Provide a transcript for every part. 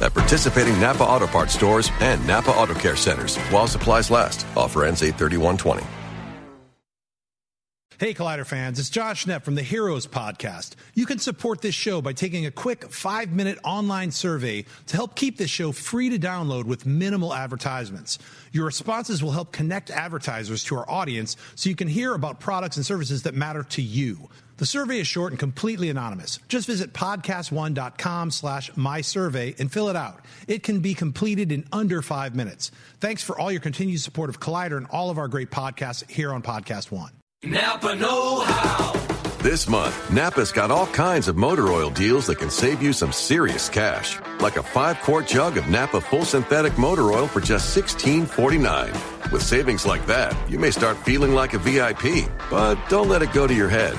At participating Napa Auto Parts stores and Napa Auto Care centers while supplies last. Offer ends 83120. Hey, Collider fans, it's Josh Neff from the Heroes Podcast. You can support this show by taking a quick five minute online survey to help keep this show free to download with minimal advertisements. Your responses will help connect advertisers to our audience so you can hear about products and services that matter to you. The survey is short and completely anonymous. Just visit podcastone.com slash my survey and fill it out. It can be completed in under five minutes. Thanks for all your continued support of Collider and all of our great podcasts here on Podcast One. Napa Know How. This month, Napa's got all kinds of motor oil deals that can save you some serious cash. Like a five quart jug of Napa full synthetic motor oil for just $16.49. With savings like that, you may start feeling like a VIP. But don't let it go to your head.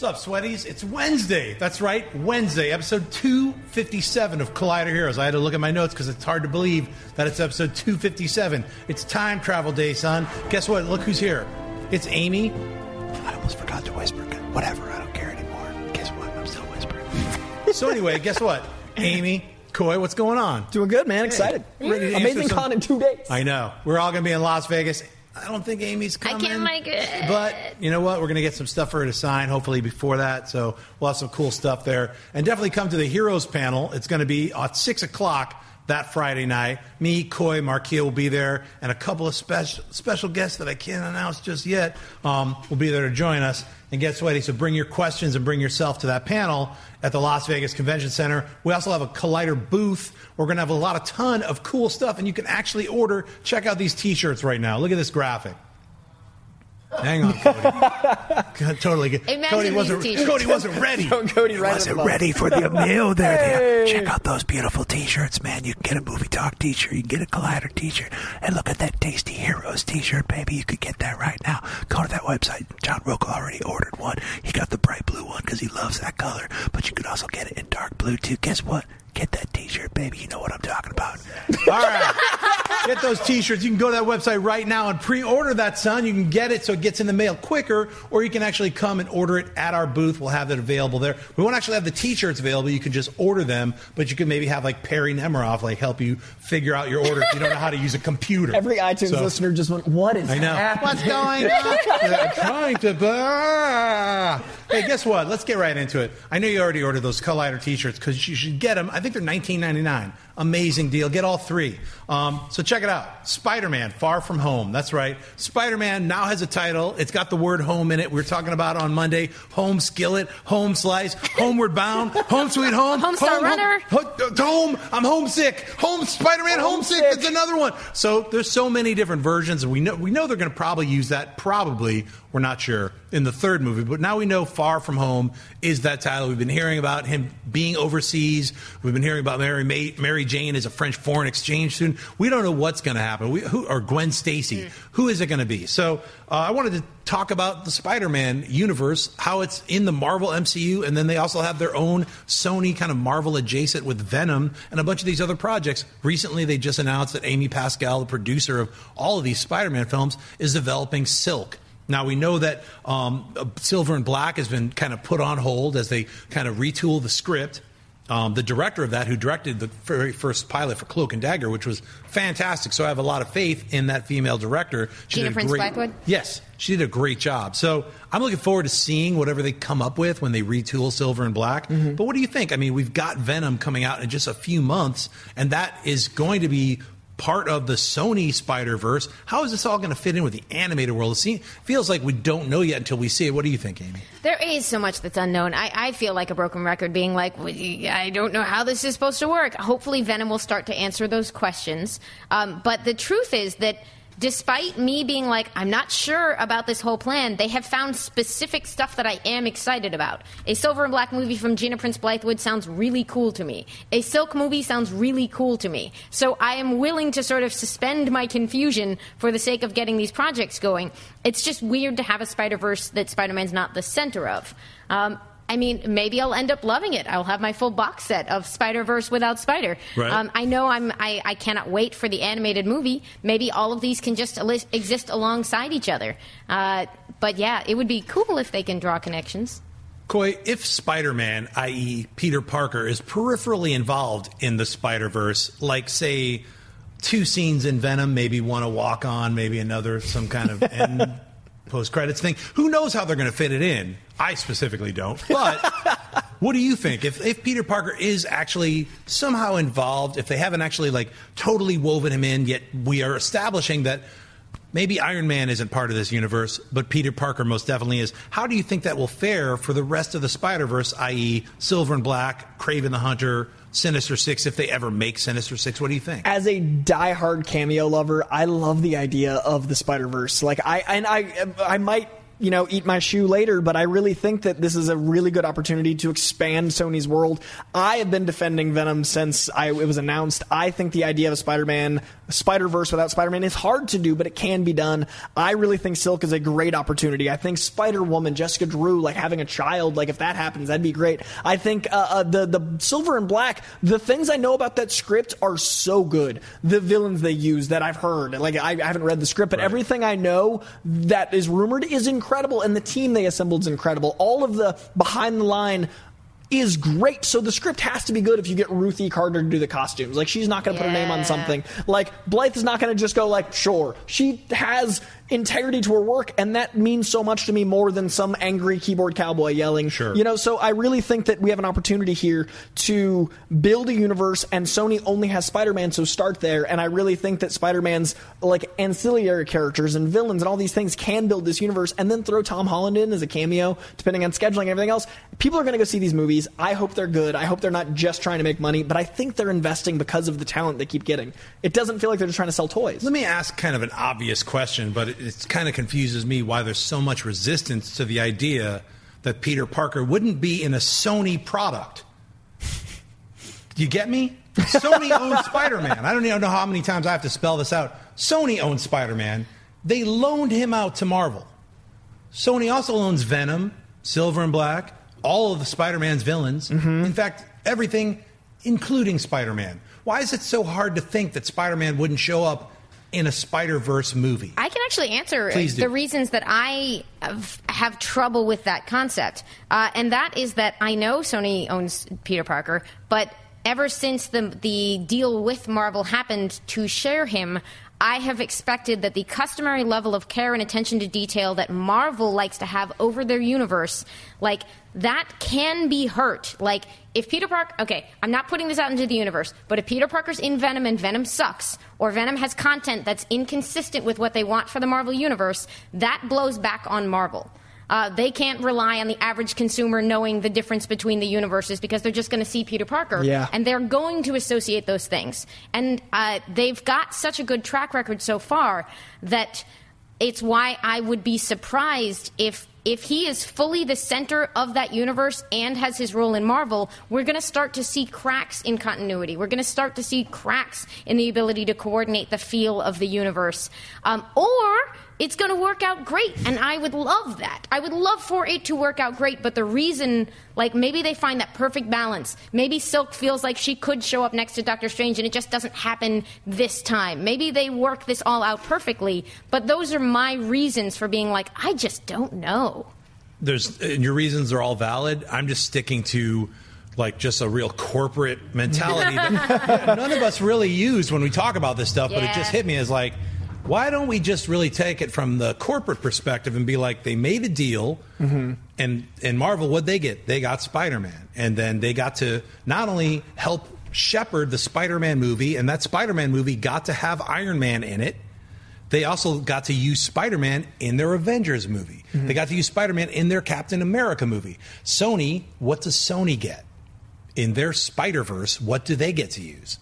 What's up, sweaties? It's Wednesday. That's right, Wednesday, episode 257 of Collider Heroes. I had to look at my notes because it's hard to believe that it's episode 257. It's time travel day, son. Guess what? Look who's here. It's Amy. I almost forgot to whisper. Whatever, I don't care anymore. Guess what? I'm still whispering. so, anyway, guess what? Amy, Coy, what's going on? Doing good, man. Excited. Ready to answer Amazing some- con in two days. I know. We're all going to be in Las Vegas. I don't think Amy's coming. I can't make it. But you know what? We're going to get some stuff for her to sign, hopefully before that. So we'll have some cool stuff there. And definitely come to the Heroes panel. It's going to be at 6 o'clock that Friday night. Me, Coy, Markia will be there, and a couple of special special guests that I can't announce just yet um, will be there to join us. And get sweaty. So bring your questions and bring yourself to that panel at the Las Vegas Convention Center. We also have a Collider booth. We're going to have a lot of ton of cool stuff, and you can actually order. Check out these T-shirts right now. Look at this graphic. Hang on, Cody. God, totally. good. Imagine Cody wasn't. t-shirts. Cody wasn't ready. Cody right wasn't the ready for the meal there. Check out those beautiful t-shirts, man. You can get a movie talk t-shirt, you can get a Collider t-shirt, and look at that Tasty Heroes t-shirt, baby. You could get that right now. Go to that website. John Rokel already ordered one. He got the bright blue one. because he loves that color. But you could also get it in dark blue too. Guess what? Get that T-shirt, baby. You know what I'm talking about. All right. Get those t-shirts. You can go to that website right now and pre-order that, son. You can get it so it gets in the mail quicker, or you can actually come and order it at our booth. We'll have it available there. We won't actually have the t-shirts available. You can just order them, but you can maybe have like Perri Nemiroff like help you figure out your order if you don't know how to use a computer. Every iTunes So- listener just went, "What is I know. happening?" What's going on? I'm trying to. Ah. Hey, guess what? Let's get right into it. I know you already ordered those Collider T-shirts because you should get them. I think they're $19.99. Amazing deal. Get all three. Um, so check it out. Spider-Man: Far From Home. That's right. Spider-Man now has a title. It's got the word "home" in it. We were talking about on Monday. Home skillet, home slice, homeward bound, home sweet home, Homestar home, Runner. Home, home. I'm homesick. Home Spider-Man homesick. It's another one. So there's so many different versions, and we know we know they're going to probably use that. Probably, we're not sure in the third movie, but now we know Far From Home is that title. We've been hearing about him being overseas. We've been hearing about Mary Mary Jane is a French foreign exchange student. We don't know what's going to happen. We, who or Gwen Stacy? Who is it going to be? So uh, I wanted to talk about the Spider-Man universe, how it's in the Marvel MCU, and then they also have their own Sony kind of Marvel adjacent with Venom and a bunch of these other projects. Recently, they just announced that Amy Pascal, the producer of all of these Spider-Man films, is developing Silk. Now we know that um, Silver and Black has been kind of put on hold as they kind of retool the script. Um, the director of that, who directed the very first pilot for Cloak and Dagger, which was fantastic, so I have a lot of faith in that female director. She Gina Prince great- Bythewood? Yes, she did a great job. So I'm looking forward to seeing whatever they come up with when they retool Silver and Black. But what do you think? I mean, we've got Venom coming out in just a few months, and that is going to be part of the Sony Spider Verse. How is this all going to fit in with the animated world? It feels like we don't know yet until we see it. What do you think, Amy? There is so much that's unknown. I, I feel like a broken record being like, I don't know how this is supposed to work. Hopefully, Venom will start to answer those questions. Um, but the truth is that despite me being like, I'm not sure about this whole plan, they have found specific stuff that I am excited about. A Silver and Black movie from Gina Prince Bythewood sounds really cool to me. A Silk movie sounds really cool to me. So I am willing to sort of suspend my confusion for the sake of getting these projects going. It's just weird to have a Spider Verse that Spider Man's not the center of. Um, I mean, maybe I'll end up loving it. I'll have my full box set of Spider Verse without Spider. Right. Um, I know I'm. I, I cannot wait for the animated movie. Maybe all of these can just exist alongside each other. Uh, but yeah, it would be cool if they can draw connections. Coy, if Spider Man, i.e., Peter Parker, is peripherally involved in the Spider Verse, like, say, two scenes in Venom, maybe one a walk on, maybe another, some kind of end post credits thing, who knows how they're going to fit it in? I specifically don't. But what do you think? If, if Peter Parker is actually somehow involved, if they haven't actually, like, totally woven him in, yet we are establishing that maybe Iron Man isn't part of this universe, but Peter Parker most definitely is. How do you think that will fare for the rest of the Spider Verse, i.e., Silver and Black, Kraven the Hunter, Sinister Six, if they ever make Sinister Six? What do you think? as a diehard cameo lover, I love the idea of the Spider Verse. Like I and I, I might you know eat my shoe later, but I really think that this is a really good opportunity to expand Sony's world. I have been defending Venom since I, it was announced. I think the idea of a Spider-Man, Spider Verse without Spider-Man is hard to do, but it can be done. I really think Silk is a great opportunity. I think Spider Woman, Jessica Drew, like having a child, like if that happens, that'd be great. I think uh, uh, the the Silver and Black, the things I know about that script are so good. The villains they use that I've heard, like I, I haven't read the script, but everything I know that is rumored is incredible, and the team they assembled is incredible. All of the behind the line is great. So the script has to be good if you get Ruth E. Carter to do the costumes. Like she's not going to put her name on something. Like Blythe is not going to just go like, sure. She has integrity to her work, and that means so much to me more than some angry keyboard cowboy yelling. Sure. You know, so I really think that we have an opportunity here to build a universe, and Sony only has Spider-Man, so start there. And I really think that Spider-Man's like ancillary characters and villains and all these things can build this universe, and then throw Tom Holland in as a cameo, depending on scheduling and everything else. People are going to go see these movies. I hope they're good. I hope they're not just trying to make money, but I think they're investing because of the talent they keep getting. It doesn't feel like they're just trying to sell toys. Let me ask kind of an obvious question, but it, it kind of confuses me why there's so much resistance to the idea that Peter Parker wouldn't be in a Sony product. Do you get me? Sony owns Spider Man. I don't even know how many times I have to spell this out. Sony owns Spider Man. They loaned him out to Marvel. Sony also owns Venom, Silver and Black, all of the Spider-Man's villains. Mm-hmm. In fact, everything, including Spider-Man. Why is it so hard to think that Spider-Man wouldn't show up in a Spider-Verse movie? I can actually answer the reasons that I have, have trouble with that concept. Uh, and that is that I know Sony owns Peter Parker, but ever since the, the deal with Marvel happened to share him, I have expected that the customary level of care and attention to detail that Marvel likes to have over their universe, like that can be hurt. Like if Peter Parker, okay, I'm not putting this out into the universe, but if Peter Parker's in Venom and Venom sucks, or Venom has content that's inconsistent with what they want for the Marvel universe, that blows back on Marvel. Uh, they can't rely on the average consumer knowing the difference between the universes because they're just going to see Peter Parker. Yeah. And they're going to associate those things. And uh, they've got such a good track record so far that it's why I would be surprised if if he is fully the center of that universe and has his role in Marvel, we're going to start to see cracks in continuity. We're going to start to see cracks in the ability to coordinate the feel of the universe. Um, or it's going to work out great, and I would love that. I would love for it to work out great, but the reason, like, maybe they find that perfect balance. Maybe Silk feels like she could show up next to Doctor Strange, and it just doesn't happen this time. Maybe they work this all out perfectly, but those are my reasons for being like, I just don't know. there's and your reasons are all valid. I'm just sticking to like just a real corporate mentality that none of us really use when we talk about this stuff. But it just hit me as like, why don't we just really take it from the corporate perspective and be like, they made a deal, mm-hmm. and and Marvel, what they get? They got Spider Man, and then they got to not only help shepherd the Spider Man movie, and that Spider Man movie got to have Iron Man in it. They also got to use Spider Man in their Avengers movie. Mm-hmm. They got to use Spider Man in their Captain America movie. Sony, what does Sony get? In their Spider Verse, what do they get to use?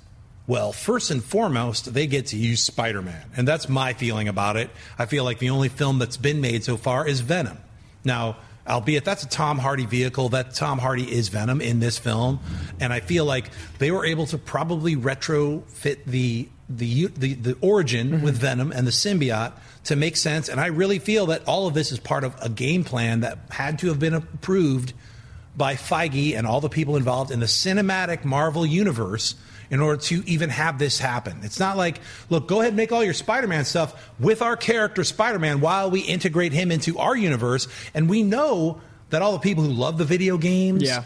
Well, first and foremost, they get to use Spider Man. And that's my feeling about it. I feel like the only film that's been made so far is Venom. Now, albeit that's a Tom Hardy vehicle, that Tom Hardy is Venom in this film. And I feel like they were able to probably retrofit the the the, the origin mm-hmm. with Venom and the symbiote to make sense. And I really feel that all of this is part of a game plan that had to have been approved by Feige and all the people involved in the cinematic Marvel universe in order to even have this happen. It's not like, look, go ahead and make all your Spider Man stuff with our character Spider Man while we integrate him into our universe. And we know that all the people who love the video games, Yeah.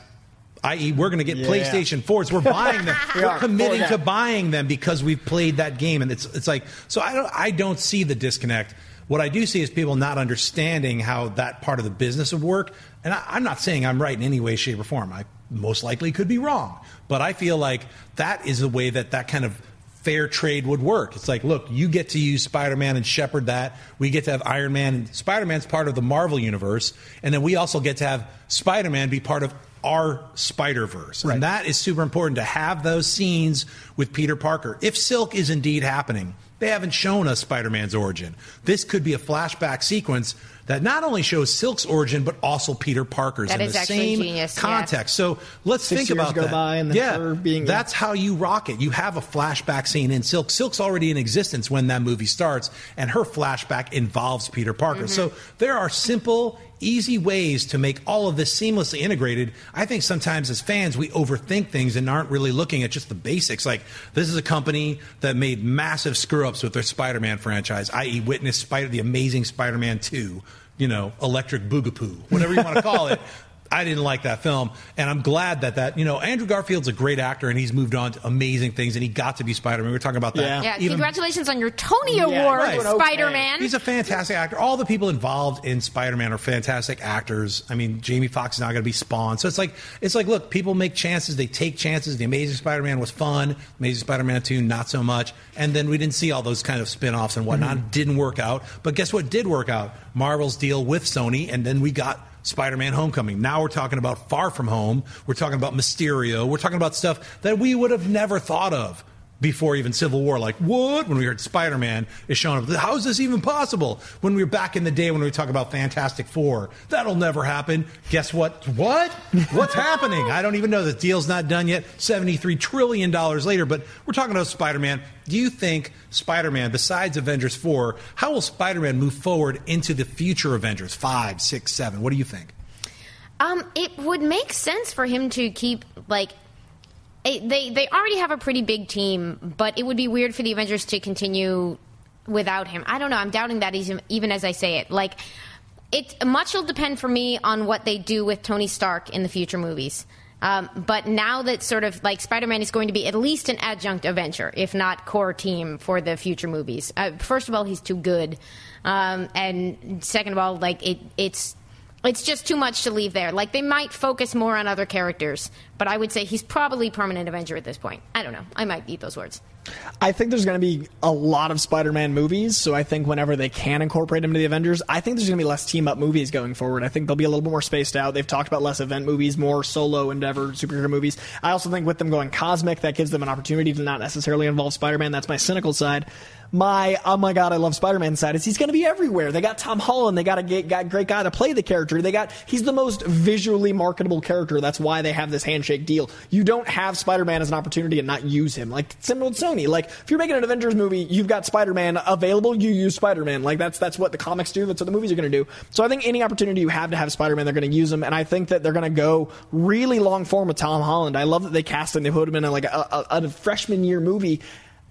i.e., we're going to get Yeah. PlayStation 4s. We're buying them. We we're committing to buying them because we've played that game, and it's it's like so. I don't I don't see the disconnect. What I do see is people not understanding how that part of the business would work. And I, I'm not saying I'm right in any way, shape, or form. I most likely could be wrong, but I feel like that is the way that that kind of fair trade would work. It's like, look, you get to use Spider Man and shepherd that. We get to have Iron Man, and Spider Man's part of the Marvel universe, and then we also get to have Spider Man be part of our Spider Verse. And that is super important to have those scenes with Peter Parker. If Silk is indeed happening, they haven't shown us Spider Man's origin. This could be a flashback sequence that not only shows Silk's origin, but also Peter Parker's That in is the same genius, yeah. context. So let's Six think years about go that. by and then yeah, her being- that's how you rock it. You have a flashback scene in Silk. Silk's already in existence when that movie starts, and her flashback involves Peter Parker. Mm-hmm. So there are simple, easy ways to make all of this seamlessly integrated. I think sometimes as fans, we overthink things and aren't really looking at just the basics. Like, this is a company that made massive screw ups with their Spider Man franchise, i.e., witness Spider, the amazing Spider Man 2, you know, Electric Boogaloo, whatever you want to call it. I didn't like that film, and I'm glad that that you know Andrew Garfield's a great actor, and he's moved on to amazing things, and he got to be Spider Man. We were talking about that. Yeah. Yeah, Even- congratulations on your Tony Yeah, Award, right. Spider Man. He's a fantastic actor. All the people involved in Spider-Man are fantastic actors. I mean, Jamie Foxx is not going to be Spawn, so it's like it's like look, people make chances, they take chances. The Amazing Spider-Man was fun. Amazing Spider-Man two, not so much. And then we didn't see all those kind of spin-offs and whatnot. Mm-hmm. Didn't work out. But guess what? Did work out? Marvel's deal with Sony, and then we got. Spider-Man: Homecoming. Now we're talking about Far From Home. We're talking about Mysterio. We're talking about stuff that we would have never thought of before even Civil War. Like, what? When we heard Spider Man is showing up. How is this even possible? When we were back in the day when we talk about Fantastic Four, that'll never happen. Guess what? What? What's happening? I don't even know. The deal's not done yet. $73 trillion later, but we're talking about Spider Man. Do you think Spider Man, besides Avengers 4, how will Spider Man move forward into the future Avengers 5, 6, 7? What do you think? Um, it would make sense for him to keep like. It- They they already have a pretty big team, but it would be weird for the Avengers to continue without him. I don't know. I'm doubting that even, even as I say it. Like, it much will depend for me on what they do with Tony Stark in the future movies. Um, but now that sort of like Spider-Man is going to be at least an adjunct Avenger, if not core team for the future movies. Uh, first of all, he's too good, um, and second of all, like it, it's it's just too much to leave there. Like they might focus more on other characters, but I would say he's probably permanent Avenger at this point. I don't know. I might eat those words. I think there's going to be a lot of Spider-Man movies, so I think whenever they can incorporate him into the Avengers, I think there's going to be less team-up movies going forward. I think they'll be a little bit more spaced out. They've talked about less event movies, more solo endeavor superhero movies. I also think with them going cosmic, that gives them an opportunity to not necessarily involve Spider-Man. That's my cynical side. My oh my god, I love Spider-Man side is he's going to be everywhere. They got Tom Holland. They got a great guy to play the character. They got he's the most visually marketable character. That's why they have this handshake deal. You don't have Spider-Man as an opportunity and not use him. Like similar with Sony. Like if you're making an Avengers movie, you've got Spider-Man available. You use Spider-Man. Like that's that's what the comics do. That's what the movies are going to do. So I think any opportunity you have to have Spider-Man, they're going to use him. And I think that they're going to go really long form with Tom Holland. I love that they cast him. They put him in a, like a, a, a freshman year movie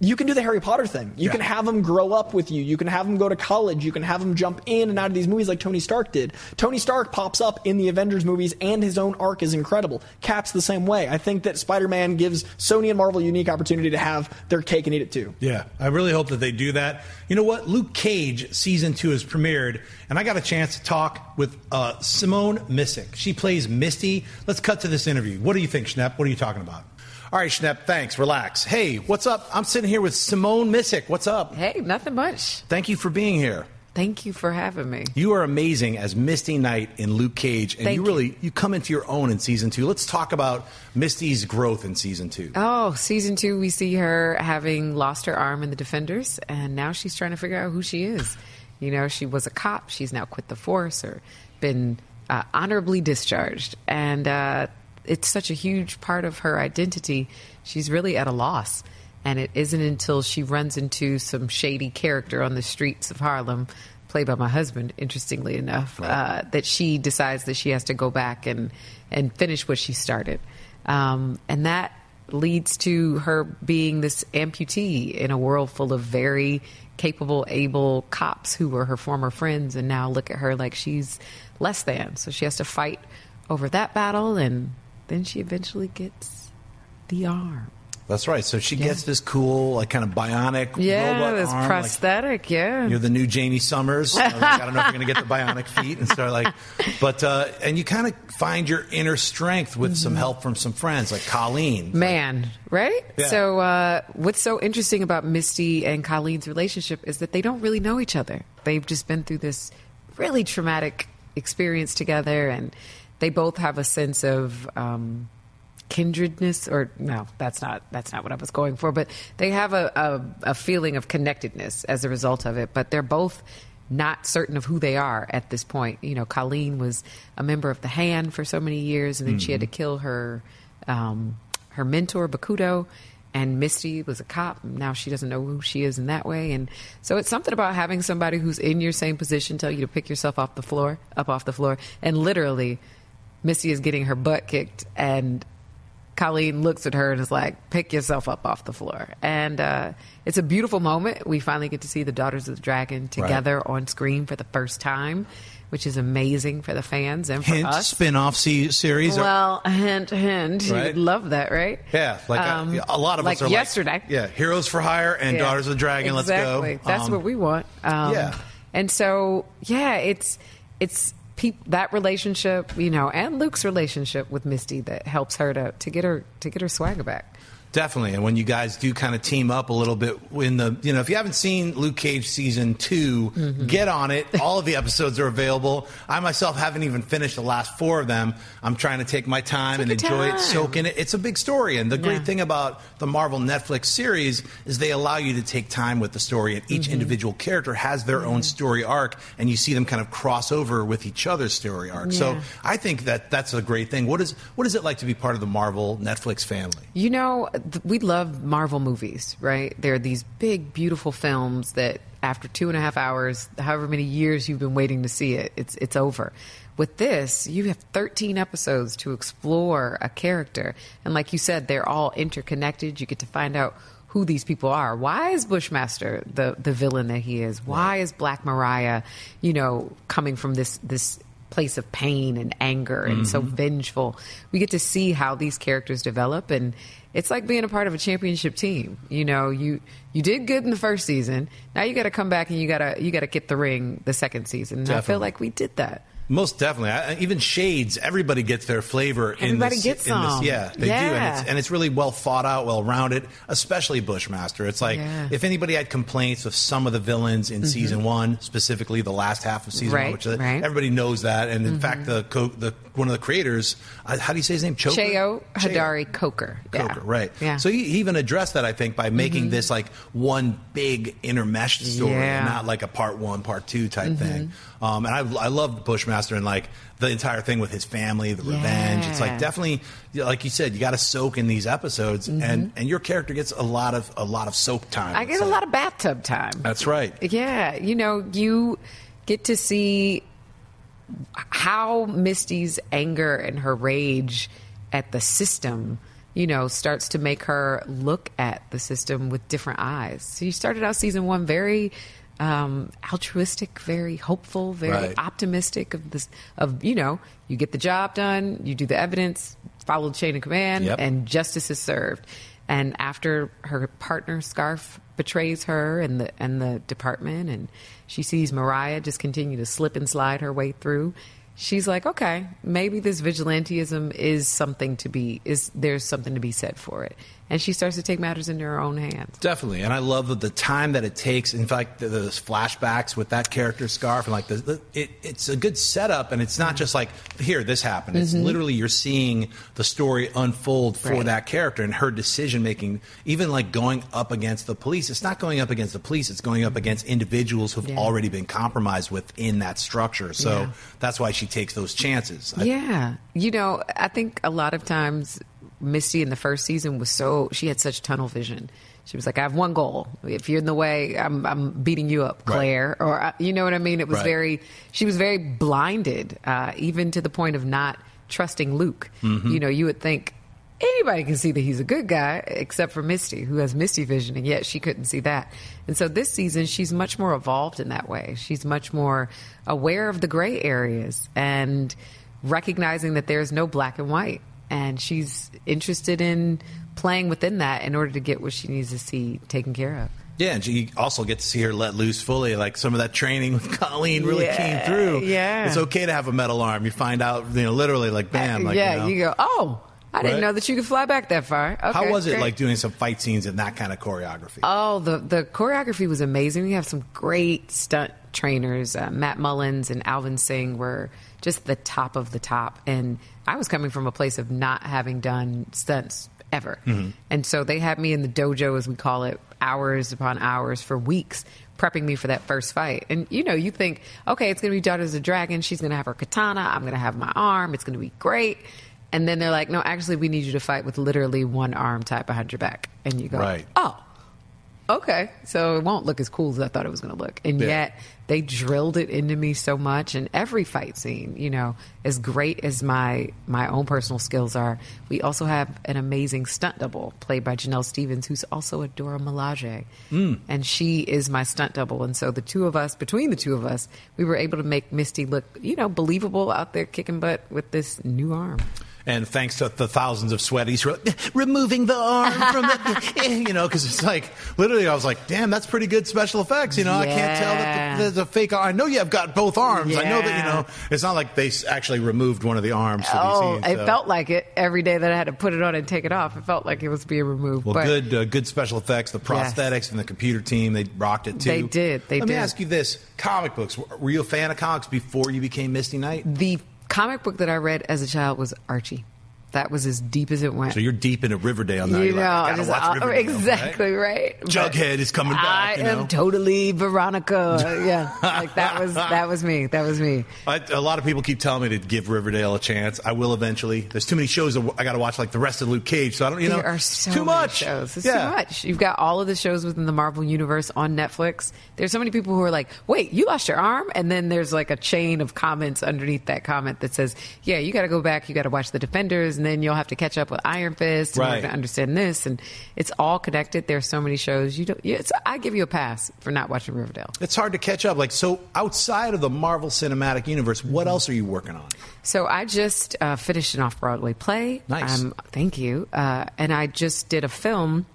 you can do the Harry Potter thing. You can have them grow up with you. You can have them go to college. You can have them jump in and out of these movies like Tony Stark did. Tony Stark pops up in the Avengers movies, and his own arc is incredible. Cap's the same way. I think that Spider Man gives Sony and Marvel a unique opportunity to have their cake and eat it too. Yeah, I really hope that they do that. You know what? Luke Cage season two has premiered, and I got a chance to talk with uh, Simone Missick. She plays Misty. Let's cut to this interview. What do you think, Schnepp? What are you talking about? All right, Schnepp, thanks. Relax. Hey, what's up? I'm sitting here with Simone Missick. What's up? Hey, nothing much. Thank you for being here. Thank you for having me. You are amazing as Misty Knight in Luke Cage, and Thank you you. really you come into your own in season two. Let's talk about Misty's growth in season two. Oh, season two, we see her having lost her arm in the Defenders, and now she's trying to figure out who she is. You know, she was a cop. She's now quit the force or been uh, honorably discharged. And uh, it's such a huge part of her identity. She's really at a loss. And it isn't until she runs into some shady character on the streets of Harlem, played by my husband, interestingly enough, uh, that she decides that she has to go back and, and finish what she started. Um, and that leads to her being this amputee in a world full of very capable, able cops who were her former friends, and now look at her like she's less than. So she has to fight over that battle, and then she eventually gets the arm. That's right. So she gets this cool, like kind of bionic Yeah, robot this arm, like- prosthetic. yeah, You're the new Jaime Sommers. I, like, I don't know if you're going to get the bionic feet and start like, but uh, and you kind of find your inner strength with some help from some friends like Colleen. Man, right? Yeah. So, uh, what's so interesting about Misty and Colleen's relationship is that they don't really know each other. They've just been through this really traumatic experience together, and they both have a sense of um, kindredness. Or no, that's not that's not what I was going for. But they have a, a, a feeling of connectedness as a result of it. But they're both not certain of who they are at this point. You know, Colleen was a member of the Hand for so many years, and then she had to kill her um, her mentor Bakuto. And Misty was a cop. Now she doesn't know who she is in that way, and so it's something about having somebody who's in your same position tell you to pick yourself off the floor, up off the floor, and literally, Misty is getting her butt kicked, and Colleen looks at her and is like, "Pick yourself up off the floor." And uh, it's a beautiful moment. We finally get to see the Daughters of the Dragon together on screen for the first time, which is amazing for the fans and for Hint us. spin-off se- series. or- Well, hint, hint. You'd love that, right? yeah, like uh, Um, a lot of like us are yesterday. like, yeah, Heroes for Hire and Yeah. Daughters of the Dragon. Exactly. Let's go. That's Um, what we want. Um, yeah. And so, yeah, it's it's that relationship, you know, and Luke's relationship with Misty that helps her to, to get her to get her swagger back. Definitely, and when you guys do kind of team up a little bit in the, you know, if you haven't seen Luke Cage season 2 Mm-hmm. get on it. All of the episodes are available. I myself haven't even finished the last four of them. I'm trying to take my time Take and enjoy it, soak in it. It's a big story, and the great thing about the Marvel Netflix series is they allow you to take time with the story, and each Mm-hmm. individual character has their own story arc, and you see them kind of cross over with each other's story arc. So I think that that's a great thing. What is what is it like to be part of the Marvel Netflix family? You know, th- we love Marvel movies, right? They're these big, beautiful films that after two and a half hours, however many years you've been waiting to see it, it's it's over. With this, you have 13 episodes to explore a character, and like you said, they're all interconnected. You get to find out who these people are. Why is Bushmaster the the villain that he is? Why is Black Mariah, you know, coming from this this place of pain and anger and so mm-hmm. vengeful? We get to see how these characters develop and it's like being a part of a championship team. You know, you you did good in the first season. Now you got to come back and you got to you got to get the ring the second season. And I feel like we did that. Most definitely. I, even Shades, everybody gets their flavor in Everybody this. gets in this- yeah, they do. And it's, and it's really well thought out, well rounded, especially Bushmaster. It's like Yeah. if anybody had complaints of some of the villains in mm-hmm. season one, specifically the last half of season one, which right. everybody knows that. And in mm-hmm. fact, the, co- the one of the creators, uh, how do you say his name? Choker? Cheo Cheo. Hodari Coker. Yeah. Coker, right. Yeah. So he, he even addressed that, I think, by making this like one big intermeshed story, Yeah. and not like a part one, part two type thing. Um, and I, I love Bushmaster and like the entire thing with his family, the revenge. It's like definitely, like you said, you got to soak in these episodes, and and your character gets a lot of a lot of soak time. I get a lot of bathtub time. That's right. Yeah, you know, you get to see how Misty's anger and her rage at the system, you know, starts to make her look at the system with different eyes. So you started out season one very um, altruistic, very hopeful, very Right. optimistic of this of you know, you get the job done, you do the evidence, follow the chain of command, Yep. and justice is served. And after her partner Scarfe betrays her and the and the department, and she sees Mariah just continue to slip and slide her way through, she's like, okay, maybe this vigilantism is something to be is there's something to be said for it, and she starts to take matters into her own hands. Definitely, and I love the, the time that it takes. In fact, the, the flashbacks with that character Scarfe, and like the, the it, it's a good setup, and it's not just like here this happened. It's mm-hmm. literally you're seeing the story unfold for Right. that character and her decision making. Even like going up against the police, it's not going up against the police; it's going up against individuals who've Yeah. already been compromised within that structure. So Yeah. that's why she takes those chances. I- Yeah. You know, I think a lot of times Misty in the first season was so she had such tunnel vision. She was like, "I have one goal. If you're in the way, I'm, I'm beating you up, Right. Claire." Or uh, you know what I mean? It was Right. very. She was very blinded, uh, even to the point of not trusting Luke. Mm-hmm. You know, you would think anybody can see that he's a good guy, except for Misty, who has Misty vision, and yet she couldn't see that. And so this season, she's much more evolved in that way. She's much more aware of the gray areas and recognizing that there's no black and white. And she's interested in playing within that in order to get what she needs to see taken care of. Yeah, and you also get to see her let loose fully. Like some of that training with Colleen really Yeah, came through. yeah. it's okay to have a metal arm. You find out, you know, literally like bam. Like, yeah, you, know. go, oh, I didn't know that you could fly back that far. Okay, How was it great. like doing some fight scenes and that kind of choreography? Oh, the the choreography was amazing. We have some great stunt trainers. Uh, Matt Mullins and Alvin Singh were just the top of the top. And I was coming from a place of not having done stunts ever, and so they had me in the dojo, as we call it, hours upon hours for weeks. Prepping me for that first fight. And you know, you think, okay, it's going to be Daughters of Dragon. She's going to have her katana. I'm going to have my arm. It's going to be great. And then they're like, no, actually, we need you to fight with literally one arm tied behind your back. And you go, Right. oh, okay. So it won't look as cool as I thought it was going to look. And Yeah. yet they drilled it into me so much. And every fight scene, you know, as great as my my own personal skills are, we also have an amazing stunt double played by Janelle Stevens, who's also a Dora Milaje. Hmm. And she is my stunt double. And so the two of us, between the two of us, we were able to make Misty look, you know, believable out there kicking butt with this new arm. And thanks to the thousands of sweaties removing the arm from the, you know, because it's like literally, I was like, damn, that's pretty good special effects. You know, I can't tell that the, there's a fake arm. I know you have got both arms. I know that you know it's not like they actually removed one of the arms for Oh, scenes. it so- felt like it every day that I had to put it on and take it off. It felt like it was being removed. Well, but good, uh, good special effects. The Yes. prosthetics and the computer team, they rocked it too. They did, they Let me ask you this: comic books. Were you a fan of comics before you became Misty Knight? The comic book that I read as a child was Archie. That was as deep as it went. So you're deep into Riverdale now. you You're know, like, I I gotta just- watch uh, Riverdale, exactly right? right. Jughead is coming back. I you know? am totally Veronica. yeah, like that was that was me. That was me. I, a lot of people keep telling me to give Riverdale a chance. I will eventually. There's too many shows that I got to watch, like the rest of Luke Cage. So I don't, you know, are so too many much shows. It's yeah. too much. You've got all of the shows within the Marvel universe on Netflix. There's so many people who are like, "Wait, you lost your arm?" And then there's like a chain of comments underneath that comment that says, "Yeah, you got to go back. You got to watch the Defenders, and then you'll have to catch up with Iron Fist in order to understand this." And it's all connected. There's so many shows. You don't. It's, I give you a pass for not watching Riverdale. It's hard to catch up. Like so, outside of the Marvel Cinematic Universe, what else are you working on? So I just uh, finished an off-Broadway play. Nice. Um, thank you. Uh, and I just did a film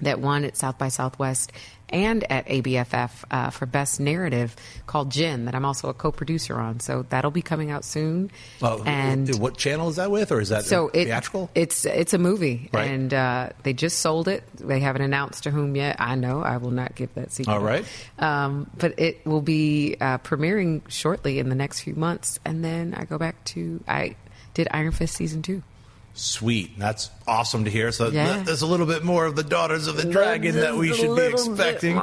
that won at South by Southwest and at ABFF uh, for Best Narrative called Jinn that I'm also a co-producer on. So that'll be coming out soon. Uh, and what channel is that with, or is that so it, theatrical? It's it's a movie, Right. and uh, they just sold it. They haven't announced to whom yet. I know I will not give that secret. All right. um, but it will be uh, premiering shortly in the next few months, and then I go back to I did Iron Fist season two. Sweet. That's awesome to hear. So Yeah. there's a little bit more of the Daughters of the Dragon that we should be expecting.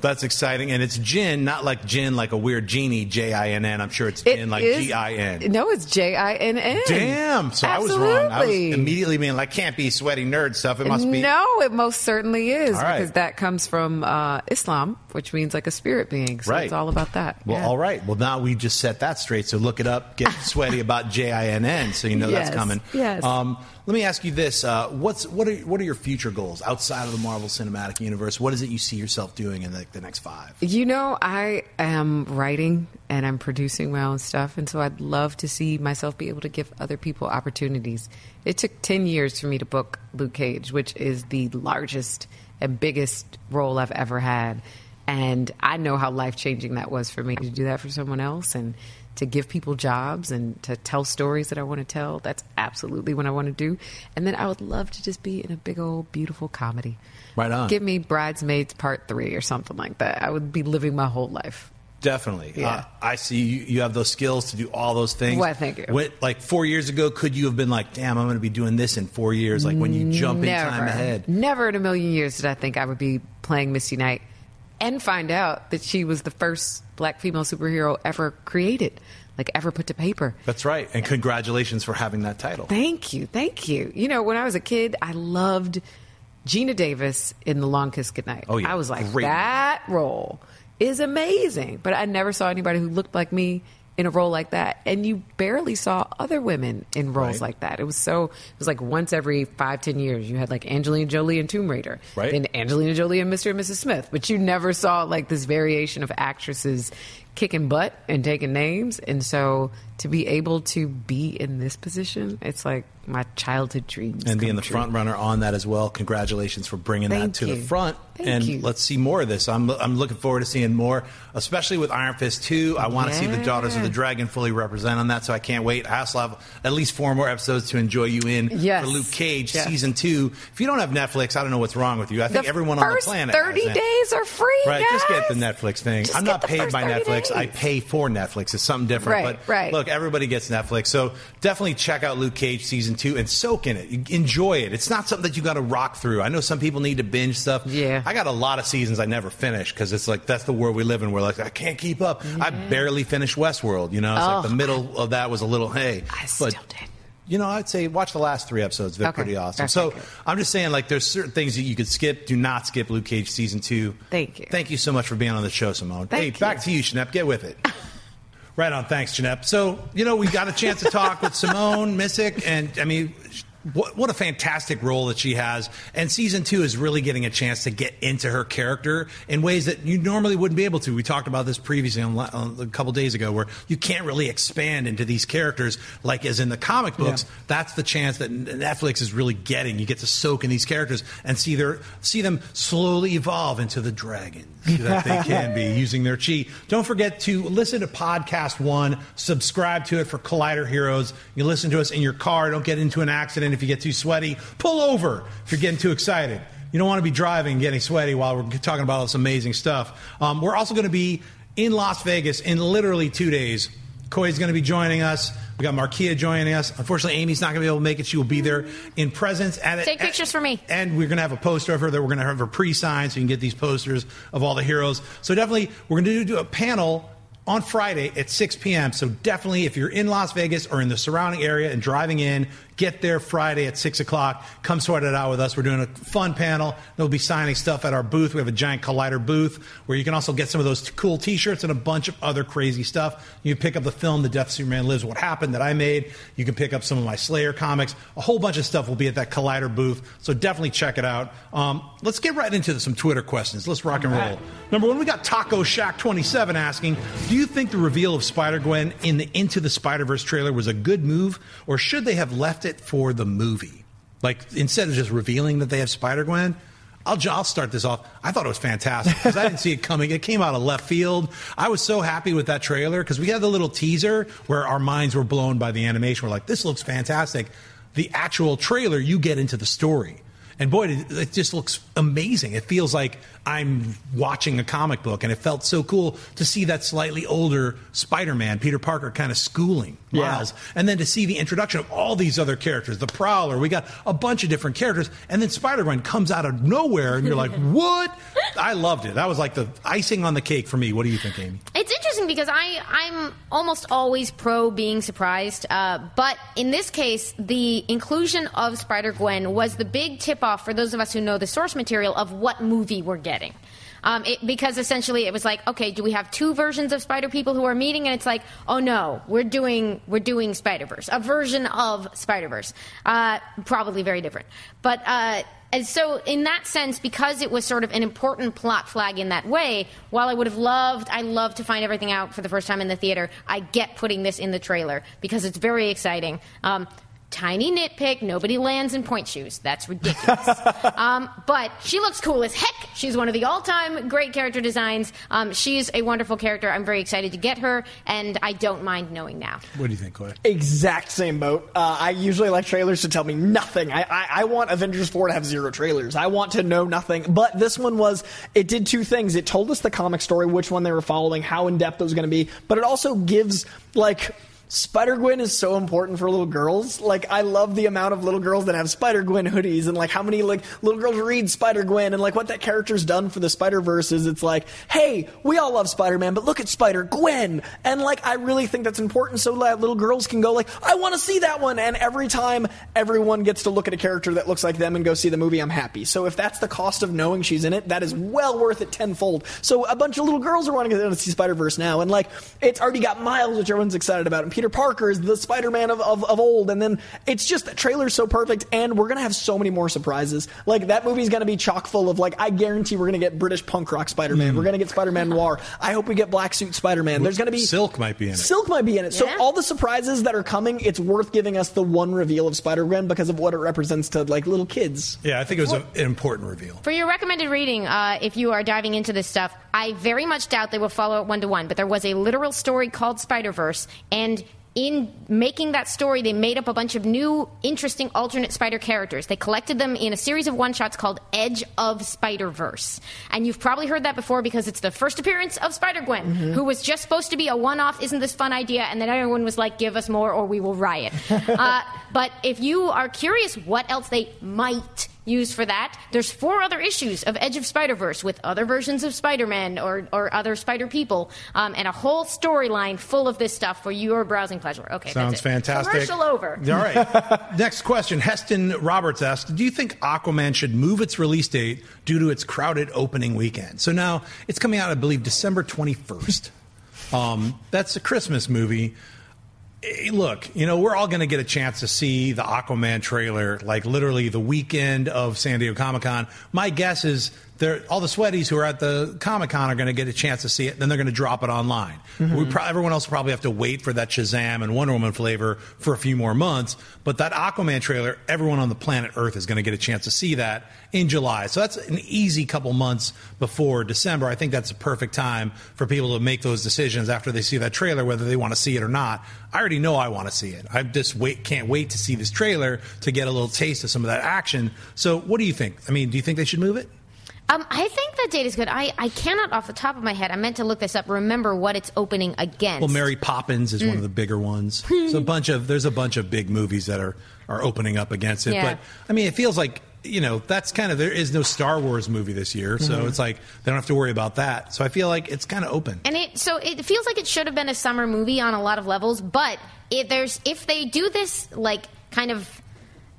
That's exciting. And it's Jin, not like Jin, like a weird genie, J I N N. I'm sure it's It Jin, like G I N. No, it's J I N N. Damn. So I was wrong. I was immediately being like, can't be sweaty nerd stuff. It must be. No, it most certainly is All right. because that comes from uh, Islam, which means like a spirit being. So Right. it's all about that. Well, Yeah. all right. Well, now we just set that straight. So look it up. Get sweaty about J I N N, so you know that's coming. yes. Um, let me ask you this: uh, What's what are what are your future goals outside of the Marvel Cinematic Universe? What is it you see yourself doing in like the next five? You know, I am writing and I'm producing my own stuff, and so I'd love to see myself be able to give other people opportunities. It took 10 years for me to book Luke Cage, which is the largest and biggest role I've ever had. And I know how life changing that was for me to do that for someone else and to give people jobs and to tell stories that I want to tell. That's absolutely what I want to do. And then I would love to just be in a big old beautiful comedy. Right on. Give me Bridesmaids Part 3 or something like that. I would be living my whole life. Definitely. Yeah. Uh, I see you, you have those skills to do all those things. Why, thank you. What, like four years ago, could you have been like, damn, I'm going to be doing this in four years? Like when you jump in time ahead. Never in a million years did I think I would be playing Misty Knight and find out that she was the first black female superhero ever created, like ever put to paper. That's right. And congratulations for having that title. Thank you, thank you. You know, when I was a kid, I loved Geena Davis in The Long Kiss Goodnight. Oh, yeah. I was like, Great that role is amazing. But I never saw anybody who looked like me in a role like that. And you barely saw other women in roles Right. like that. It was so, it was like once every five, ten years, you had like Angelina Jolie and Tomb Raider. Right. Then Angelina Jolie and Mr. and Mrs. Smith. But you never saw like this variation of actresses kicking butt and taking names. And so to be able to be in this position, it's like my childhood dreams. and being the true. front runner on that as well. Congratulations for bringing that Thank to the front. Thank and you. let's see more of this. I'm, I'm looking forward to seeing more, especially with Iron Fist 2. I want to see the Daughters of the Dragon fully represent on that, so I can't wait. I also have at least four more episodes to enjoy you in Yes. for Luke Cage Yes. season 2. If you don't have Netflix, I don't know what's wrong with you. I think The everyone on the planet 30 has days are free, Right, just get the. Netflix thing. Just I'm not paid by 30 Netflix. I pay for Netflix. It's something different. Right, but right. look, everybody gets Netflix. So definitely check out Luke Cage season two and soak in it. Enjoy it. It's not something that you got to rock through. I know some people need to binge stuff. Yeah. I got a lot of seasons I never finish because it's like that's the world we live in. We're like I can't keep up. I barely finished Westworld. You know, it's like Oh. the middle of that was a little hey. I but, still did. You know, I'd say watch the last three episodes. They're Okay. pretty awesome. So. I'm just saying, like, there's certain things that you could skip. Do not skip Luke Cage season two. Thank you. Thank you so much for being on the show, Simone. Thank hey, you. back to you, Schnepp. Get with it. right on. Thanks, Schnepp. So, you know, we got a chance to talk with Simone Missick, and I mean, what, what a fantastic role that she has. And season two is really getting a chance to get into her character in ways that you normally wouldn't be able to. We talked about this previously on, on a couple days ago, where you can't really expand into these characters like as in the comic books. That's the chance that Netflix is really getting. You get to soak in these characters and see their see them slowly evolve into the dragons that they can be using their chi. Don't forget to listen to Podcast One. Subscribe to it for Collider Heroes. You listen to us in your car. Don't get into an accident if you get too sweaty. Pull over if you're getting too excited. You don't want to be driving and getting sweaty while we're talking about all this amazing stuff. Um, we're also going to be in Las Vegas in literally two days. Coy's going to be joining us. We got Markia joining us. Unfortunately, Amy's not going to be able to make it. She will be there in presence. And Take pictures for me. And we're going to have a poster of her that we're going to have her pre-signed, so you can get these posters of all the heroes. So definitely, we're going to do a panel on Friday at 6 p.m. So definitely, if you're in Las Vegas or in the surrounding area and driving in, get there Friday at 6 o'clock. Come sort it out with us. We're doing a fun panel. They'll be signing stuff at our booth. We have a giant Collider booth where you can also get some of those cool T-shirts and a bunch of other crazy stuff. You can pick up the film "The Death of Superman Lives." What happened that I made. You can pick up some of my Slayer comics. A whole bunch of stuff will be at that Collider booth. So definitely check it out. Um, let's get right into some Twitter questions. Let's rock and roll. Number one, we got Taco Shack 27 asking, do you think the reveal of Spider Gwen in the Into the Spider Verse trailer was a good move, or should they have left it for the movie? Like instead of just revealing that they have Spider Gwen. I'll, I'll start this off. I thought it was fantastic because I didn't see it coming. It came out of left field. I was so happy with that trailer because we had the little teaser where our minds were blown by the animation. We're like, this looks fantastic. The actual trailer, you get into the story. And boy, it, it just looks amazing. It feels like I'm watching a comic book, and it felt so cool to see that slightly older Spider-Man, Peter Parker, kind of schooling Yeah. Miles, and then to see the introduction of all these other characters, the Prowler. We got a bunch of different characters, and then Spider-Man comes out of nowhere, and you're like, "What?" I loved it. That was like the icing on the cake for me. What do you think, Amy? It's interesting because I, I'm almost always pro being surprised. Uh, but in this case, the inclusion of Spider Gwen was the big tip off for those of us who know the source material of what movie we're getting. Um, it, because essentially it was like, okay, do we have two versions of Spider People who are meeting? And it's like, oh no, we're doing we're doing Spider Verse, a version of Spider Verse, uh, probably very different. But uh, and so, in that sense, because it was sort of an important plot flag in that way, while I would have loved, I love to find everything out for the first time in the theater, I get putting this in the trailer because it's very exciting. Um, tiny nitpick, nobody lands in point shoes. That's ridiculous. um, but she looks cool as heck. She's one of the all time great character designs. Um, she's a wonderful character. I'm very excited to get her, and I don't mind knowing now. What do you think, Clay? Exact same boat. Uh, I usually like trailers to tell me nothing. I, I, I want Avengers 4 to have zero trailers. I want to know nothing. But this one was, it did two things. It told us the comic story, which one they were following, how in depth it was going to be, but it also gives, like, Spider Gwen is so important for little girls. Like, I love the amount of little girls that have Spider Gwen hoodies, and like how many like little girls read Spider Gwen, and like what that character's done for the Spider Verse is. It's like, hey, we all love Spider Man, but look at Spider Gwen, and like I really think that's important, so that little girls can go like, I want to see that one, and every time everyone gets to look at a character that looks like them and go see the movie, I'm happy. So if that's the cost of knowing she's in it, that is well worth it tenfold. So a bunch of little girls are wanting to see Spider Verse now, and like it's already got Miles, which everyone's excited about, and Peter Parker is the Spider Man of, of, of old, and then it's just the trailer's so perfect, and we're gonna have so many more surprises. Like that movie's gonna be chock full of like I guarantee we're gonna get British punk rock Spider Man, we're gonna get Spider Man Noir. I hope we get Black Suit Spider Man. There's gonna be Silk might be in it. Silk might be in it. So all the surprises that are coming, it's worth giving us the one reveal of Spider Gwen because of what it represents to like little kids. Yeah, I think it was a, an important reveal. For your recommended reading, uh, if you are diving into this stuff, I very much doubt they will follow it one to one, but there was a literal story called Spider Verse, and in making that story, they made up a bunch of new, interesting alternate spider characters. They collected them in a series of one shots called Edge of Spider Verse. And you've probably heard that before because it's the first appearance of Spider Gwen, who was just supposed to be a one off, isn't this fun idea? And then everyone was like, give us more or we will riot. uh, but if you are curious what else they might use for that. There's four other issues of Edge of Spider Verse with other versions of Spider Man or, or other Spider People, um, and a whole storyline full of this stuff for your browsing pleasure. Okay, Sounds fantastic. Commercial over. All right. Next question. Heston Roberts asked Do you think Aquaman should move its release date due to its crowded opening weekend? So now it's coming out, I believe, December 21st. Um, that's a Christmas movie. Look, you know, we're all going to get a chance to see the Aquaman trailer like literally the weekend of San Diego Comic Con. My guess is all the sweaties who are at the Comic Con are going to get a chance to see it, then they're going to drop it online. Mm-hmm. We pro- everyone else will probably have to wait for that Shazam and Wonder Woman flavor for a few more months. But that Aquaman trailer, everyone on the planet Earth is going to get a chance to see that in July. So that's an easy couple months before December. I think that's a perfect time for people to make those decisions after they see that trailer, whether they want to see it or not. I already know I want to see it. I just wait, can't wait to see this trailer to get a little taste of some of that action. So, what do you think? I mean, do you think they should move it? Um, I think that date is good. I, I cannot, off the top of my head, I meant to look this up. Remember what it's opening against. Well, Mary Poppins is one Mm. of the bigger ones. so a bunch of there's a bunch of big movies that are are opening up against it. Yeah. But I mean, it feels like you know that's kind of there is no Star Wars movie this year, so Mhm. it's like they don't have to worry about that. So I feel like it's kind of open. And it so it feels like it should have been a summer movie on a lot of levels, but if there's if they do this like kind of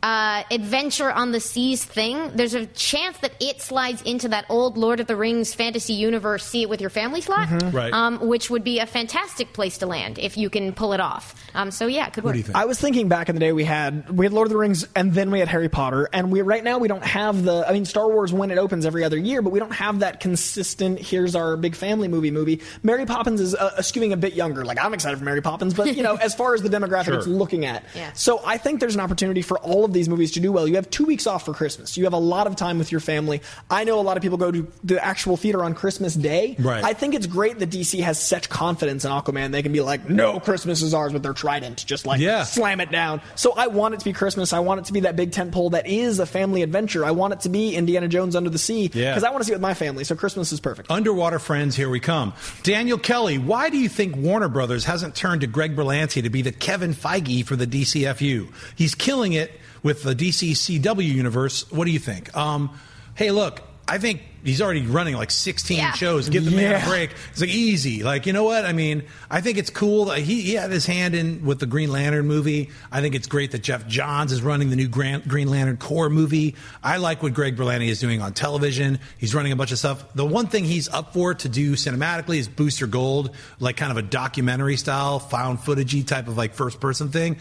uh, adventure on the seas thing, there's a chance that it slides into that old Lord of the Rings fantasy universe. See it with your family slot, Mhm. Right. Um, which would be a fantastic place to land if you can pull it off. Um, so yeah, it could work. I was thinking back in the day we had we had Lord of the Rings and then we had Harry Potter and we right now we don't have the I mean Star Wars when it opens every other year but we don't have that consistent here's our big family movie movie. Mary Poppins is uh, skewing a bit younger. Like I'm excited for Mary Poppins, but you know as far as the demographic Sure. it's looking at. Yeah. So I think there's an opportunity for all of these movies to do well. You have two weeks off for Christmas. You have a lot of time with your family. I know a lot of people go to the actual theater on Christmas Day. Right. I think it's great that DC has such confidence in Aquaman. They can be like, no, Christmas is ours with their trident. Just like slam it down. So I want it to be Christmas. I want it to be that big tent pole that is a family adventure. I want it to be Indiana Jones under the sea because Yeah. I want to see it with my family. So Christmas is perfect. Underwater friends, here we come. Daniel Kelly, why do you think Warner Brothers hasn't turned to Greg Berlanti to be the Kevin Feige for the DCEU? He's killing it with the DC CW universe. What do you think? Um, hey, look, I think he's already running like 16 Yeah. shows. Give the man a break. It's like easy. Like, you know what? I mean, I think it's cool that he, he had his hand in with the Green Lantern movie. I think it's great that Geoff Johns is running the new Grant, Green Lantern Corps movie. I like what Greg Berlanti is doing on television. He's running a bunch of stuff. The one thing he's up for to do cinematically is Booster Gold, like kind of a documentary style, found footagey type of like first person thing.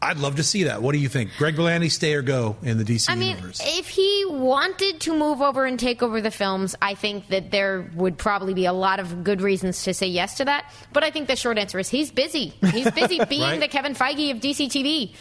I'd love to see that. What do you think? Greg Berlanti, stay or go in the DC I mean, universe? if he wanted to move over and take over the films, I think that there would probably be a lot of good reasons to say yes to that. But I think the short answer is he's busy. He's busy being Right. the Kevin Feige of DC TV.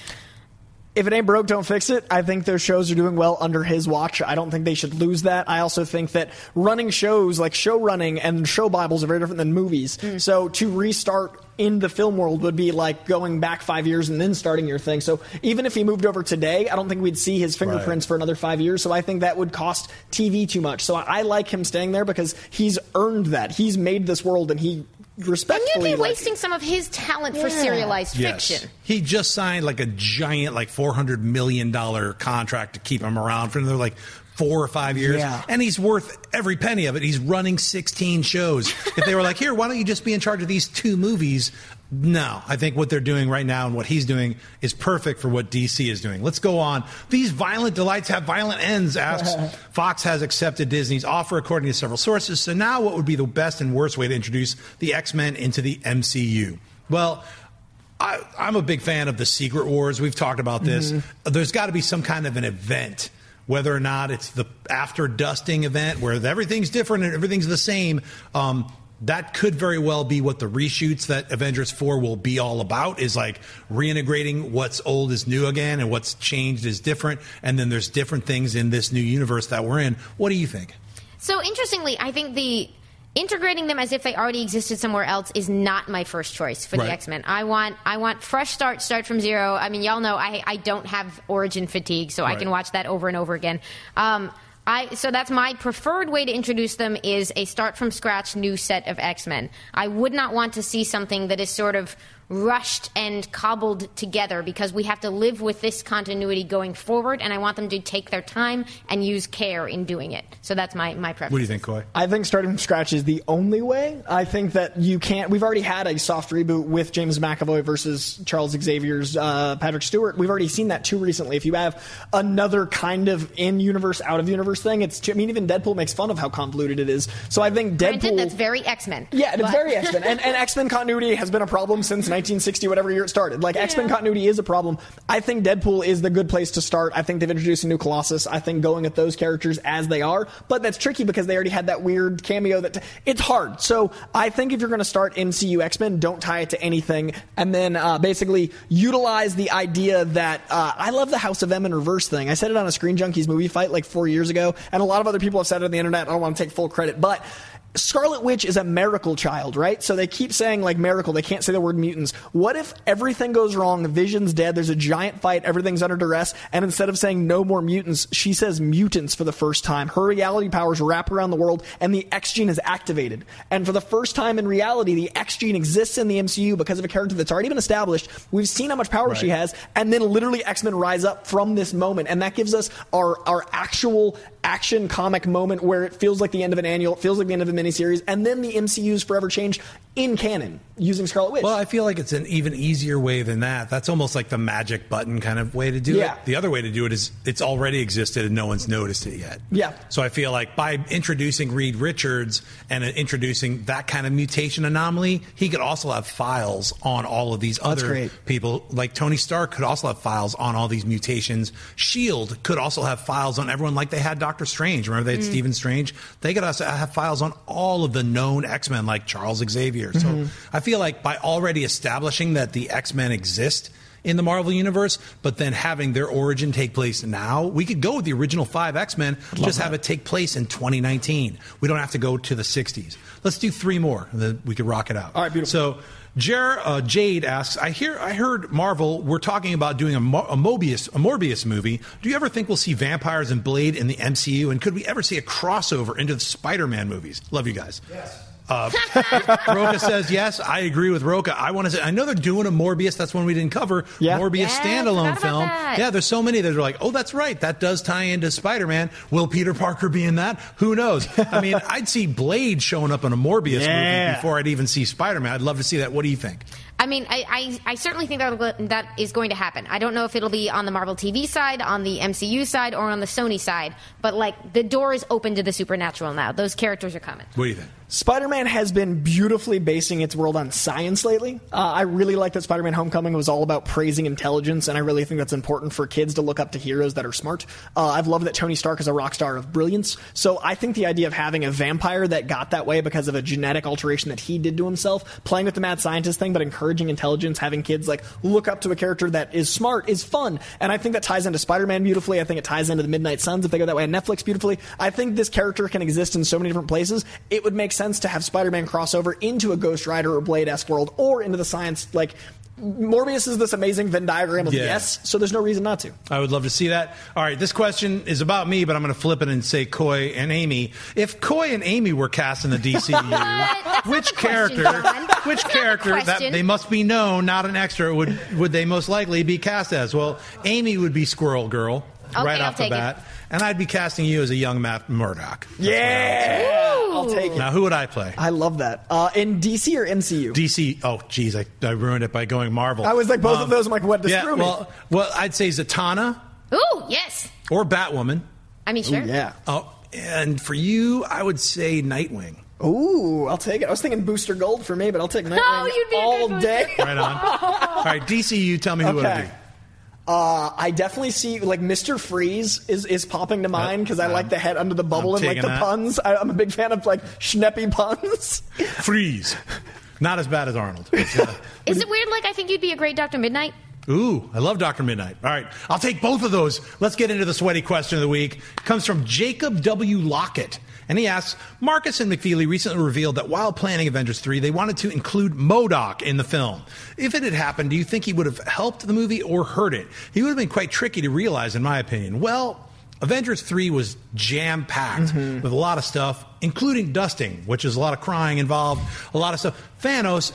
If it ain't broke, don't fix it. I think those shows are doing well under his watch. I don't think they should lose that. I also think that running shows, like show running and show Bibles, are very different than movies. Mm. So to restart in the film world would be like going back five years and then starting your thing. So even if he moved over today, I don't think we'd see his fingerprints for another five years. So I think that would cost TV too much. So I, I like him staying there because he's earned that. He's made this world and he respects. And you'd be like, wasting some of his talent for Yeah. serialized Yes. fiction. He just signed like a giant, like four hundred million dollar contract to keep him around for another like four or five years, Yeah. and he's worth every penny of it. He's running sixteen shows. if they were like, "Here, why don't you just be in charge of these two movies?" No, I think what they're doing right now and what he's doing is perfect for what DC is doing. Let's go on. These violent delights have violent ends, asks Fox has accepted Disney's offer according to several sources. So now what would be the best and worst way to introduce the X-Men into the MCU? Well, I, I'm a big fan of the Secret Wars. We've talked about this. Mm-hmm. There's got to be some kind of an event, whether or not it's the after dusting event where everything's different and everything's the same. Um, that could very well be what the reshoots that Avengers 4 will be all about is like reintegrating what's old is new again and what's changed is different. And then there's different things in this new universe that we're in. What do you think? So interestingly, I think the integrating them as if they already existed somewhere else is not my first choice for Right. the X Men. I want I want fresh start, start from zero. I mean, y'all know I I don't have origin fatigue, so I can watch that over and over again. Um, I, so that's my preferred way to introduce them is a start from scratch new set of X-Men. I would not want to see something that is sort of rushed and cobbled together because we have to live with this continuity going forward and I want them to take their time and use care in doing it. So that's my, my preference. What do you think, Coy? I think starting from scratch is the only way. I think that you can't. We've already had a soft reboot with James McAvoy versus Charles Xavier's uh, Patrick Stewart. We've already seen that too recently. If you have another kind of in universe, out of universe thing, it's. I mean, even Deadpool makes fun of how convoluted it is. So I think Deadpool. Granted, that's very X-Men. Yeah, it's very X Men, and, and X Men continuity has been a problem since 1960, whatever year it started. Like X Men continuity is a problem. I think Deadpool is the good place to start. I think they've introduced a new Colossus. I think going at those characters as they are, but that's tricky because they already had that weird cameo. That it's hard. So I think if you're going to start MCU X Men, don't tie it to anything, and then uh, basically utilize the idea that uh, I love the House of M in reverse thing. I said it on a Screen Junkies movie fight like four years ago, and a lot of other people have said it on the internet. I don't want to take full credit, but Scarlet Witch is a miracle child, right? So they keep saying like miracle. They can't say the word mutants. What if everything goes wrong? Vision's dead. There's a giant fight. Everything's under duress. And instead of saying no more mutants, she says mutants for the first time. Her reality powers wrap around the world and the X gene is activated. And for the first time in reality, the X gene exists in the MCU because of a character that's already been established. We've seen how much power she has. And then literally X Men rise up from this moment. And that gives us our, our actual action comic moment where it feels like the end of an annual, it feels like the end of a miniseries, and then the MCU's forever changed in canon using Scarlet Witch. Well, I feel like it's an even easier way than that. That's almost like the magic button kind of way to do Yeah. it. The other way to do it is it's already existed and no one's noticed it yet. Yeah. So I feel like by introducing Reed Richards and introducing that kind of mutation anomaly, he could also have files on all of these other people. Like Tony Stark could also have files on all these mutations. Shield could also have files on everyone, like they had Doctor Strange. Remember they had mm. Stephen Strange. They could also have files on all of the known X Men, like Charles Xavier. So mm-hmm. I feel like by already establishing that the X Men exist. In the Marvel universe, but then having their origin take place now, we could go with the original five X Men, just have it take place in 2019. We don't have to go to the 60s. Let's do three more, and then we could rock it out. All right, beautiful. So Jer uh, Jade asks, I hear, I heard Marvel. We're talking about doing a, Mo- a Mobius, a Morbius movie. Do you ever think we'll see vampires and Blade in the MCU? And could we ever see a crossover into the Spider-Man movies? Love you guys. Yes. Uh, Roca says yes. I agree with Roca. I want to say I know they're doing a Morbius. That's one we didn't cover. Yeah. Morbius Yeah, I standalone film. that. Yeah, there's so many that are like, oh, that's right. That does tie into Spider-Man. Will Peter Parker be in that? Who knows? I mean, I'd see Blade showing up in a Morbius Yeah. movie before I'd even see Spider-Man. I'd love to see that. What do you think? I mean, I, I, I certainly think that that is going to happen. I don't know if it'll be on the Marvel TV side, on the MCU side, or on the Sony side. But like, the door is open to the supernatural now. Those characters are coming. What do you think? Spider Man has been beautifully basing its world on science lately. Uh, I really like that Spider Man Homecoming was all about praising intelligence, and I really think that's important for kids to look up to heroes that are smart. Uh, I've loved that Tony Stark is a rock star of brilliance. So I think the idea of having a vampire that got that way because of a genetic alteration that he did to himself, playing with the mad scientist thing, but encouraging intelligence, having kids like look up to a character that is smart is fun. And I think that ties into Spider Man beautifully. I think it ties into the Midnight Suns if they go that way on Netflix beautifully. I think this character can exist in so many different places. It would make sense to have Spider Man crossover into a Ghost Rider or Blade esque world or into the science. Like, Morbius is this amazing Venn diagram of Yeah. yes, so there's no reason not to. I would love to see that. All right, this question is about me, but I'm going to flip it and say Coy and Amy. If Coy and Amy were cast in the DCU, That's which the question, character, which That's character that they must be known, not an extra, would would they most likely be cast as? Well, Amy would be Squirrel Girl Okay, right I'll off the bat. it. Bat, and I'd be casting you as a young Matt Murdock. Yeah, I'll take it. Now, who would I play? I love that. Uh, in DC or MCU? DC. Oh, geez, I, I ruined it by going Marvel. I was like both of Um, those. I'm like, what? Just yeah, screw me. well, well, I'd say Zatanna Ooh, yes. or Batwoman. I mean, sure. yeah. Oh, and for you, I would say Nightwing. Ooh, I'll take it. I was thinking Booster Gold for me, but I'll take Nightwing Oh, you'd be a all good day. Right on. All right, DCU, tell me who would it Okay. be. Uh, I definitely see like Mr. Freeze is, is popping to mind because I like the head under the bubble I'm and like the that. puns. I, I'm a big fan of like schneppy puns. Freeze. Not as bad as Arnold. But, uh, Is it weird? Like, I think you'd be a great Doctor Midnight. Ooh, I love Dr. Midnight. All right, I'll take both of those. Let's get into the sweaty question of the week. It comes from Jacob W. Lockett. And he asks, Markus and McFeely recently revealed that while planning Avengers 3, they wanted to include MODOK in the film. If it had happened, do you think he would have helped the movie or hurt it? He would have been quite tricky to realize, in my opinion. Well, Avengers 3 was jam packed mm-hmm. with a lot of stuff, including dusting, which is a lot of crying involved, a lot of stuff. Thanos,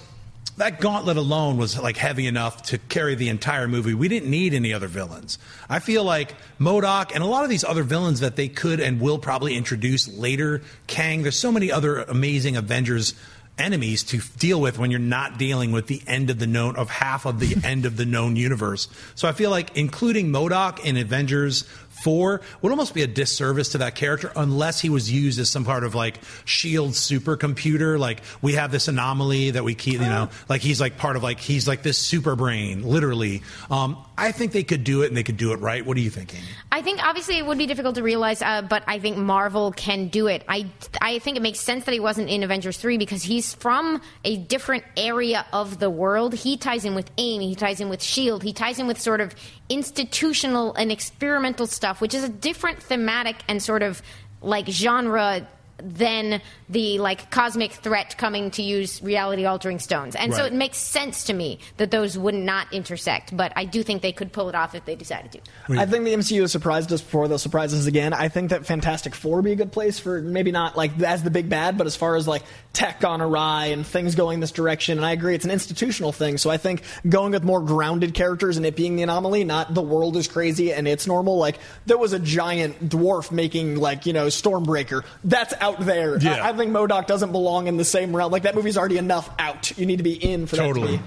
that gauntlet alone was like heavy enough to carry the entire movie. We didn't need any other villains. I feel like MODOK and a lot of these other villains that they could and will probably introduce later, Kang, there's so many other amazing Avengers enemies to deal with when you're not dealing with the end of the known of half of the end of the known universe. So I feel like including MODOK in Avengers 4 would almost be a disservice to that character unless he was used as some part of like shield supercomputer like we have this anomaly that we keep you know like he's like part of like he's like this super brain literally um, i think they could do it and they could do it right what do you think Amy? I think obviously it would be difficult to realize, uh, but I think Marvel can do it. I I think it makes sense that he wasn't in Avengers three because he's from a different area of the world. He ties in with AIM, he ties in with Shield, he ties in with sort of institutional and experimental stuff, which is a different thematic and sort of like genre than the like cosmic threat coming to use reality altering stones. And so it makes sense to me that those would not intersect, but I do think they could pull it off if they decided to. I think the MCU has surprised us before they'll surprise us again. I think that Fantastic Four would be a good place for maybe not like as the big bad, but as far as like tech gone awry and things going this direction. And I agree, it's an institutional thing. So I think going with more grounded characters and it being the anomaly, not the world is crazy and it's normal. Like there was a giant dwarf making like you know Stormbreaker. That's out there. Yeah. I, I think MODOK doesn't belong in the same realm. Like that movie's already enough out. You need to be in for that to Totally.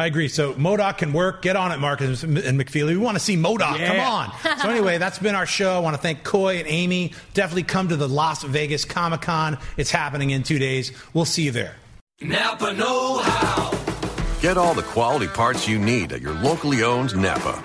I agree. So MODOK can work. Get on it, Markus and McFeely. We want to see MODOK. Yeah. Come on. so anyway, that's been our show. I want to thank Coy and Amy. Definitely come to the Las Vegas Comic Con. It's happening in two days. We'll see you there. Napa Know How. Get all the quality parts you need at your locally owned Napa.